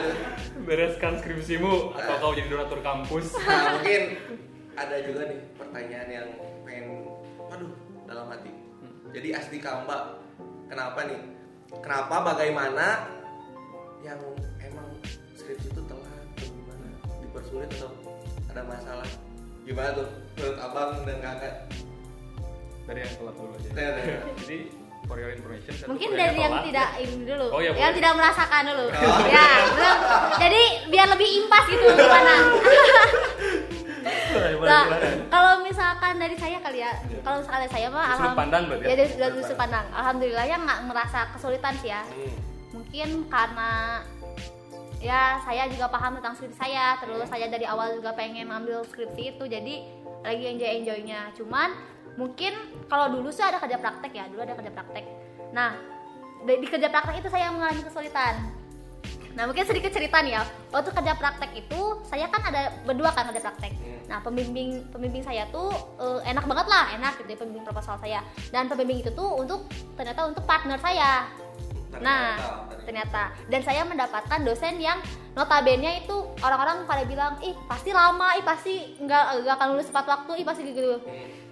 Speaker 3: bereskan skripsimu atau kau jadi donatur kampus
Speaker 1: Nah, mungkin ada juga nih pertanyaan yang pengen waduh dalam hati. Jadi asli Kamba, kenapa nih? Kenapa bagaimana yang emang skripsi itu telat atau gimana? Dipersulit atau ada masalah? Gimana tuh menurut abang dan kakak?
Speaker 3: dari yang telat dulu aja
Speaker 1: Iya, iya.
Speaker 3: jadi for your information
Speaker 2: mungkin dari yang
Speaker 3: telat.
Speaker 2: tidak ini dulu
Speaker 3: Oh, iya,
Speaker 2: yang
Speaker 3: boleh.
Speaker 2: tidak merasakan dulu
Speaker 1: Oh.
Speaker 2: ya belum jadi biar lebih impas gitu gimana Nah, kalau misalkan dari saya kali ya,
Speaker 3: Iya.
Speaker 2: kalau misalkan dari saya mah
Speaker 3: Sudut
Speaker 2: alham-
Speaker 3: pandang berarti ya?
Speaker 2: ya dari sudut pandang. Alhamdulillah ya nggak merasa kesulitan sih ya.
Speaker 1: Hmm.
Speaker 2: Mungkin karena ya saya juga paham tentang skripsi saya, terus saya dari awal juga pengen ambil skripsi itu, jadi lagi enjoy enjoynya. Cuman mungkin kalau dulu sih ada kerja praktek ya, dulu ada kerja praktek. Nah di, di kerja praktek itu saya mengalami kesulitan. Nah mungkin sedikit cerita nih ya Waktu kerja praktek itu Saya kan ada berdua kan kerja praktek
Speaker 1: Hmm.
Speaker 2: Nah pembimbing pembimbing saya tuh eh, Enak banget lah Enak gitu ya pembimbing proposal saya Dan pembimbing itu tuh untuk Ternyata untuk partner saya Nah ternyata. Dan saya mendapatkan dosen yang Notabene itu orang-orang pada bilang Ih pasti lama Ih pasti nggak, nggak akan lulus tepat waktu Ih pasti gitu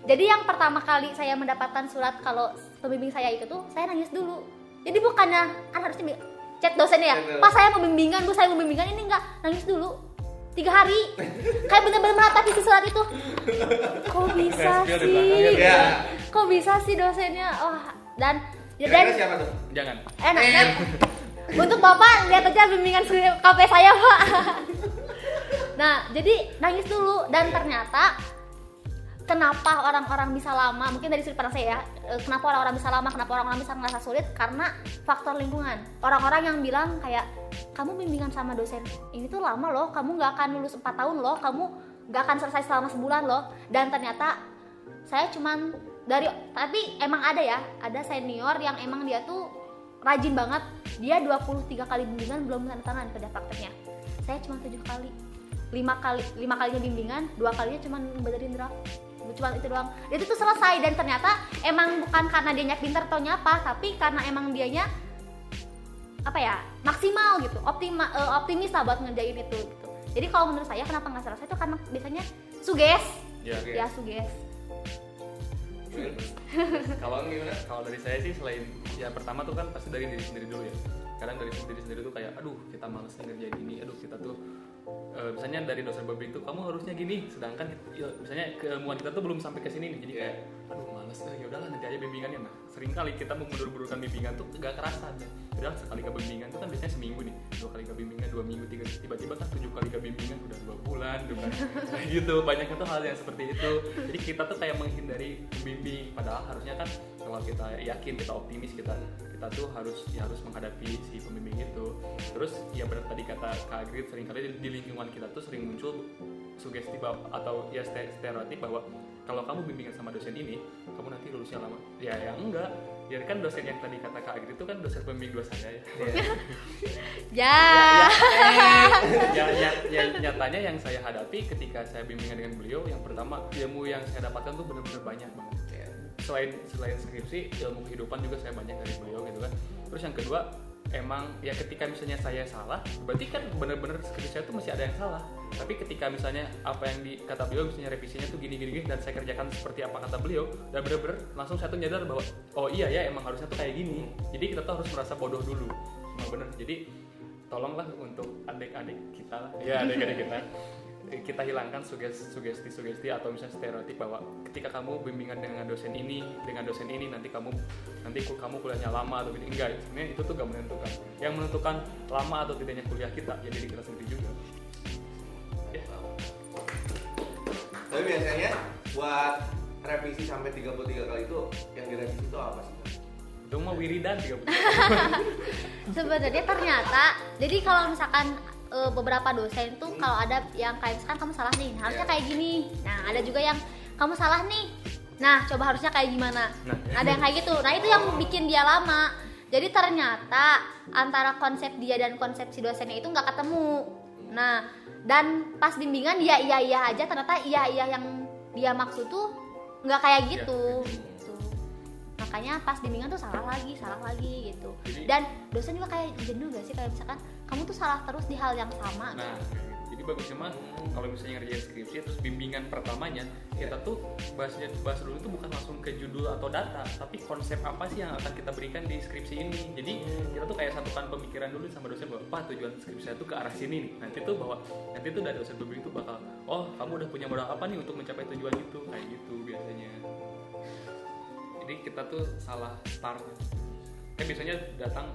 Speaker 2: Jadi yang pertama kali saya mendapatkan surat Kalau pembimbing saya itu tuh Saya nangis dulu. Jadi bukannya Kan harusnya chat dosennya ya. Pas saya mau bimbingan Bu saya mau bimbingan ini enggak Nangis dulu. Tiga hari. Kayak bener-bener meratapi surat itu. Kok bisa sih?
Speaker 1: Ya.
Speaker 2: kok bisa sih dosennya? Wah dan ya dan
Speaker 1: siapa tuh?
Speaker 3: jangan.
Speaker 2: Enak kan? Untuk bapak lihat aja bimbingan KP saya pak. Nah jadi nangis dulu. Dan ternyata kenapa orang-orang bisa lama? Mungkin dari sudut pandang saya ya. Eh, kenapa orang-orang bisa lama? Kenapa orang-orang bisa ngerasa sulit? Karena faktor lingkungan. Orang-orang yang bilang kayak kamu bimbingan sama dosen. Ini tuh lama loh. Kamu nggak akan lulus 4 tahun loh. Kamu nggak akan selesai selama sebulan loh. Dan ternyata saya cuman dari tapi emang ada ya ada senior yang emang dia tuh rajin banget. Dia 23 kali bimbingan belum tanda tangan kerja prakteknya. Saya cuma tujuh kali. Lima kali lima kalinya bimbingan dua kalinya cuma ngebenerin draft. Cuma itu doang. Itu tuh selesai dan ternyata emang bukan karena dia pinter atau nyapa tapi karena emang dianya apa ya maksimal gitu. Optima eh, optimis lah buat ngerjain itu gitu. Jadi kalau menurut saya kenapa nggak selesai itu karena biasanya suges.
Speaker 3: Ya
Speaker 1: Oke.
Speaker 2: ya suges
Speaker 3: kalau gimana? Kalau dari saya sih selain ya pertama tuh kan pasti dari diri sendiri dulu ya. Kadang dari diri sendiri tuh kayak aduh kita males ngerjain ini aduh kita tuh eh, misalnya dari dosen pembimbing tuh kamu harusnya gini sedangkan ya, misalnya keilmuan kita tuh belum sampai ke sini nih jadi kayak aduh males deh. Ya udahlah nanti aja bimbingannya. Nah sering kali kita mengundur-undurkan bimbingan tuh gak kerasa aja. Udah sekali ke bimbingan tuh kan biasanya seminggu nih dua kali ke bimbingan dua minggu tiga tiba-tiba kan tujuh kali ke bimbingan udah dua bulan kan Kayak gitu. Banyaknya tuh hal yang seperti itu. Jadi kita tuh kayak menghindari pembimbing padahal harusnya kan kalau kita yakin kita optimis kita kita tuh harus ya harus menghadapi si pembimbing itu. Terus ya benar tadi kata Kak Agrit sering kali di, di lingkungan kita tuh sering muncul sugesti bahwa- atau ya ste- stereotip bahwa kalau kamu bimbingan sama dosen ini kamu nanti lulusnya lama. Ya ya enggak. Ya kan dosen yang tadi kata Kak Agrit itu kan dosen pembimbing dua saya. Ya.
Speaker 2: Ya.
Speaker 3: ya, ya, ya, nyatanya yang saya hadapi ketika saya bimbingan dengan beliau yang pertama ilmu yang saya dapatkan tuh benar-benar banyak banget.
Speaker 1: Ya.
Speaker 3: Selain selain skripsi ilmu kehidupan juga saya banyak dari beliau gitu kan. Terus yang kedua emang ya ketika misalnya saya salah berarti kan benar-benar skripsi saya tuh masih ada yang salah. Tapi ketika misalnya apa yang dikata beliau misalnya revisinya tuh gini gini gini dan saya kerjakan seperti apa kata beliau dan benar-benar langsung saya tuh nyadar bahwa oh iya ya emang harusnya tuh kayak gini. Jadi kita tuh harus merasa bodoh dulu. Emang bener jadi tolonglah untuk adik-adik kita lah. Ya adik-adik kita kita hilangkan sugesti-sugesti atau misalnya stereotip bahwa ketika kamu bimbingan dengan dosen ini dengan dosen ini nanti kamu nanti kamu kuliahnya lama atau tidak. Enggak sebenarnya itu tuh gak menentukan. Yang menentukan lama atau tidaknya kuliah kita ya diri kita sendiri juga. Ya.
Speaker 1: Tapi biasanya buat revisi sampai 33 kali itu yang direvisi itu apa sih?
Speaker 3: itu mah wiridan juga
Speaker 2: Sebenarnya ternyata, jadi kalau misalkan e, beberapa dosen tuh kalau ada yang kayak misalkan kamu salah nih, harusnya kayak gini. Nah, ada juga yang kamu salah nih. Nah, coba harusnya kayak gimana?
Speaker 3: Nah.
Speaker 2: Ada yang kayak gitu. Nah, itu yang bikin dia lama. Jadi ternyata antara konsep dia dan konsep si dosennya itu nggak ketemu. Nah, dan pas bimbingan dia iya iya aja, ternyata iya iya yang dia maksud tuh nggak kayak gitu. Gitu. Makanya pas bimbingan tuh salah lagi, salah lagi gitu dan dosen juga kayak jenuh gak sih kayak misalkan kamu tuh salah terus di hal yang sama
Speaker 3: Nah, gitu. jadi bagusnya mah kalau misalnya ngerjain skripsi terus bimbingan pertamanya kita tuh bahas bahas dulu tuh bukan langsung ke judul atau data, tapi konsep apa sih yang akan kita berikan di skripsi ini. Jadi kita tuh kayak satukan pemikiran dulu sama dosen bahwa apa tujuan skripsi tuh ke arah sini nih. Nanti tuh bahwa nanti tuh dari dosen pembimbing tuh bakal oh kamu udah punya modal apa nih untuk mencapai tujuan itu kayak gitu biasanya. Jadi kita tuh salah start kan biasanya datang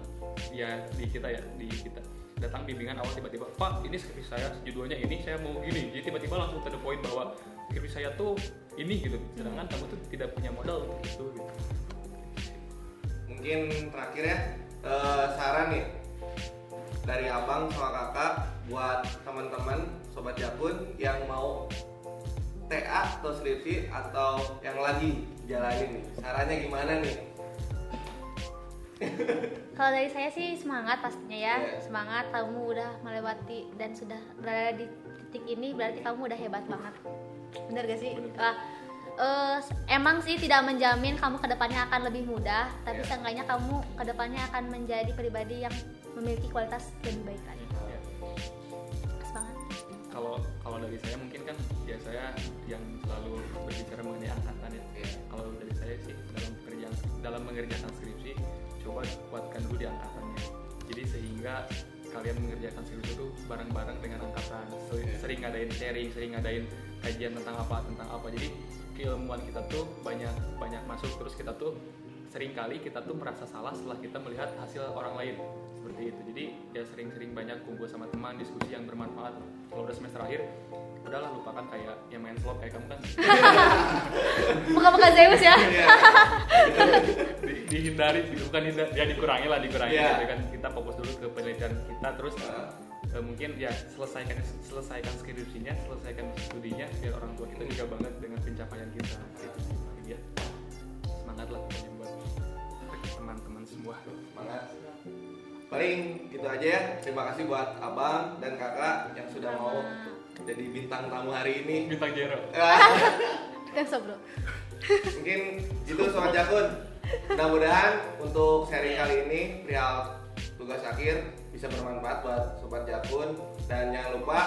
Speaker 3: ya di kita ya di kita datang bimbingan awal tiba-tiba pak ini skripsi saya judulnya ini saya mau gini jadi tiba-tiba langsung to the point bahwa skripsi saya tuh ini gitu sedangkan kamu tuh tidak punya modal untuk itu gitu.
Speaker 1: Mungkin terakhir ya eh, saran nih dari abang sama kakak buat teman-teman sobat jakun yang mau TA atau skripsi atau yang lagi jalanin nih sarannya gimana nih?
Speaker 2: Kalau dari saya sih semangat pastinya ya
Speaker 1: Iya.
Speaker 2: semangat kamu udah melewati dan sudah berada di titik ini berarti kamu udah hebat banget bener gak sih
Speaker 3: Bener.
Speaker 2: Wah, eh, emang sih tidak menjamin kamu ke depannya akan lebih mudah tapi
Speaker 1: Iya.
Speaker 2: seenggaknya kamu ke depannya akan menjadi pribadi yang memiliki kualitas lebih baik lagi
Speaker 3: Ya.
Speaker 2: semangat
Speaker 3: kalau kalau dari saya mungkin kan ya saya yang selalu berbicara mengenai angkatan ya
Speaker 1: Iya.
Speaker 3: kalau dari saya sih dalam pekerjaan dalam mengerjakan skripsi coba kuatkan dulu di angkatannya. Jadi sehingga kalian mengerjakan skripsi itu bareng-bareng dengan angkatan. Se-
Speaker 1: Iya.
Speaker 3: sering ngadain sharing sering ngadain kajian tentang apa tentang apa. Jadi keilmuan kita tuh banyak banyak masuk. Terus kita tuh sering kali kita tuh merasa salah setelah kita melihat hasil orang lain seperti itu. Jadi ya sering-sering banyak kumpul sama teman diskusi yang bermanfaat. Kalau udah semester akhir udahlah lupakan kayak yang main slot kayak kamu kan.
Speaker 2: Buka-buka Zeus ya.
Speaker 1: Iya.
Speaker 3: di- dihindari bukan hindari ya dikurangi lah dikurangi
Speaker 1: Iya.
Speaker 3: gitu kan. Kita fokus dulu ke penelitian kita terus
Speaker 1: Nah,
Speaker 3: eh, mungkin ya selesaikan selesaikan skripsinya selesaikan studinya biar orang tua kita juga banget dengan pencapaian kita. Gitu sih. Ya semangat lah buat teman-teman semua.
Speaker 1: Semangat. Paling gitu aja ya. Terima kasih buat abang dan kakak yang sudah mau jadi bintang tamu hari ini.
Speaker 3: bintang jero
Speaker 1: Ah,
Speaker 2: kan so bro
Speaker 1: Mungkin itu sobat jakun. Mudah-mudahan untuk sharing kali ini perihal tugas akhir bisa bermanfaat buat sobat jakun dan jangan lupa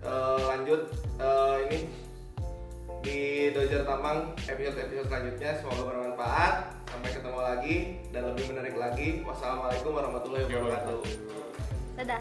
Speaker 1: eh, lanjut eh, ini di Dojer Tambang episode-episode selanjutnya semoga bermanfaat. Sampai ketemu lagi dan lebih menarik lagi. Wassalamualaikum warahmatullahi wabarakatuh.
Speaker 2: dadah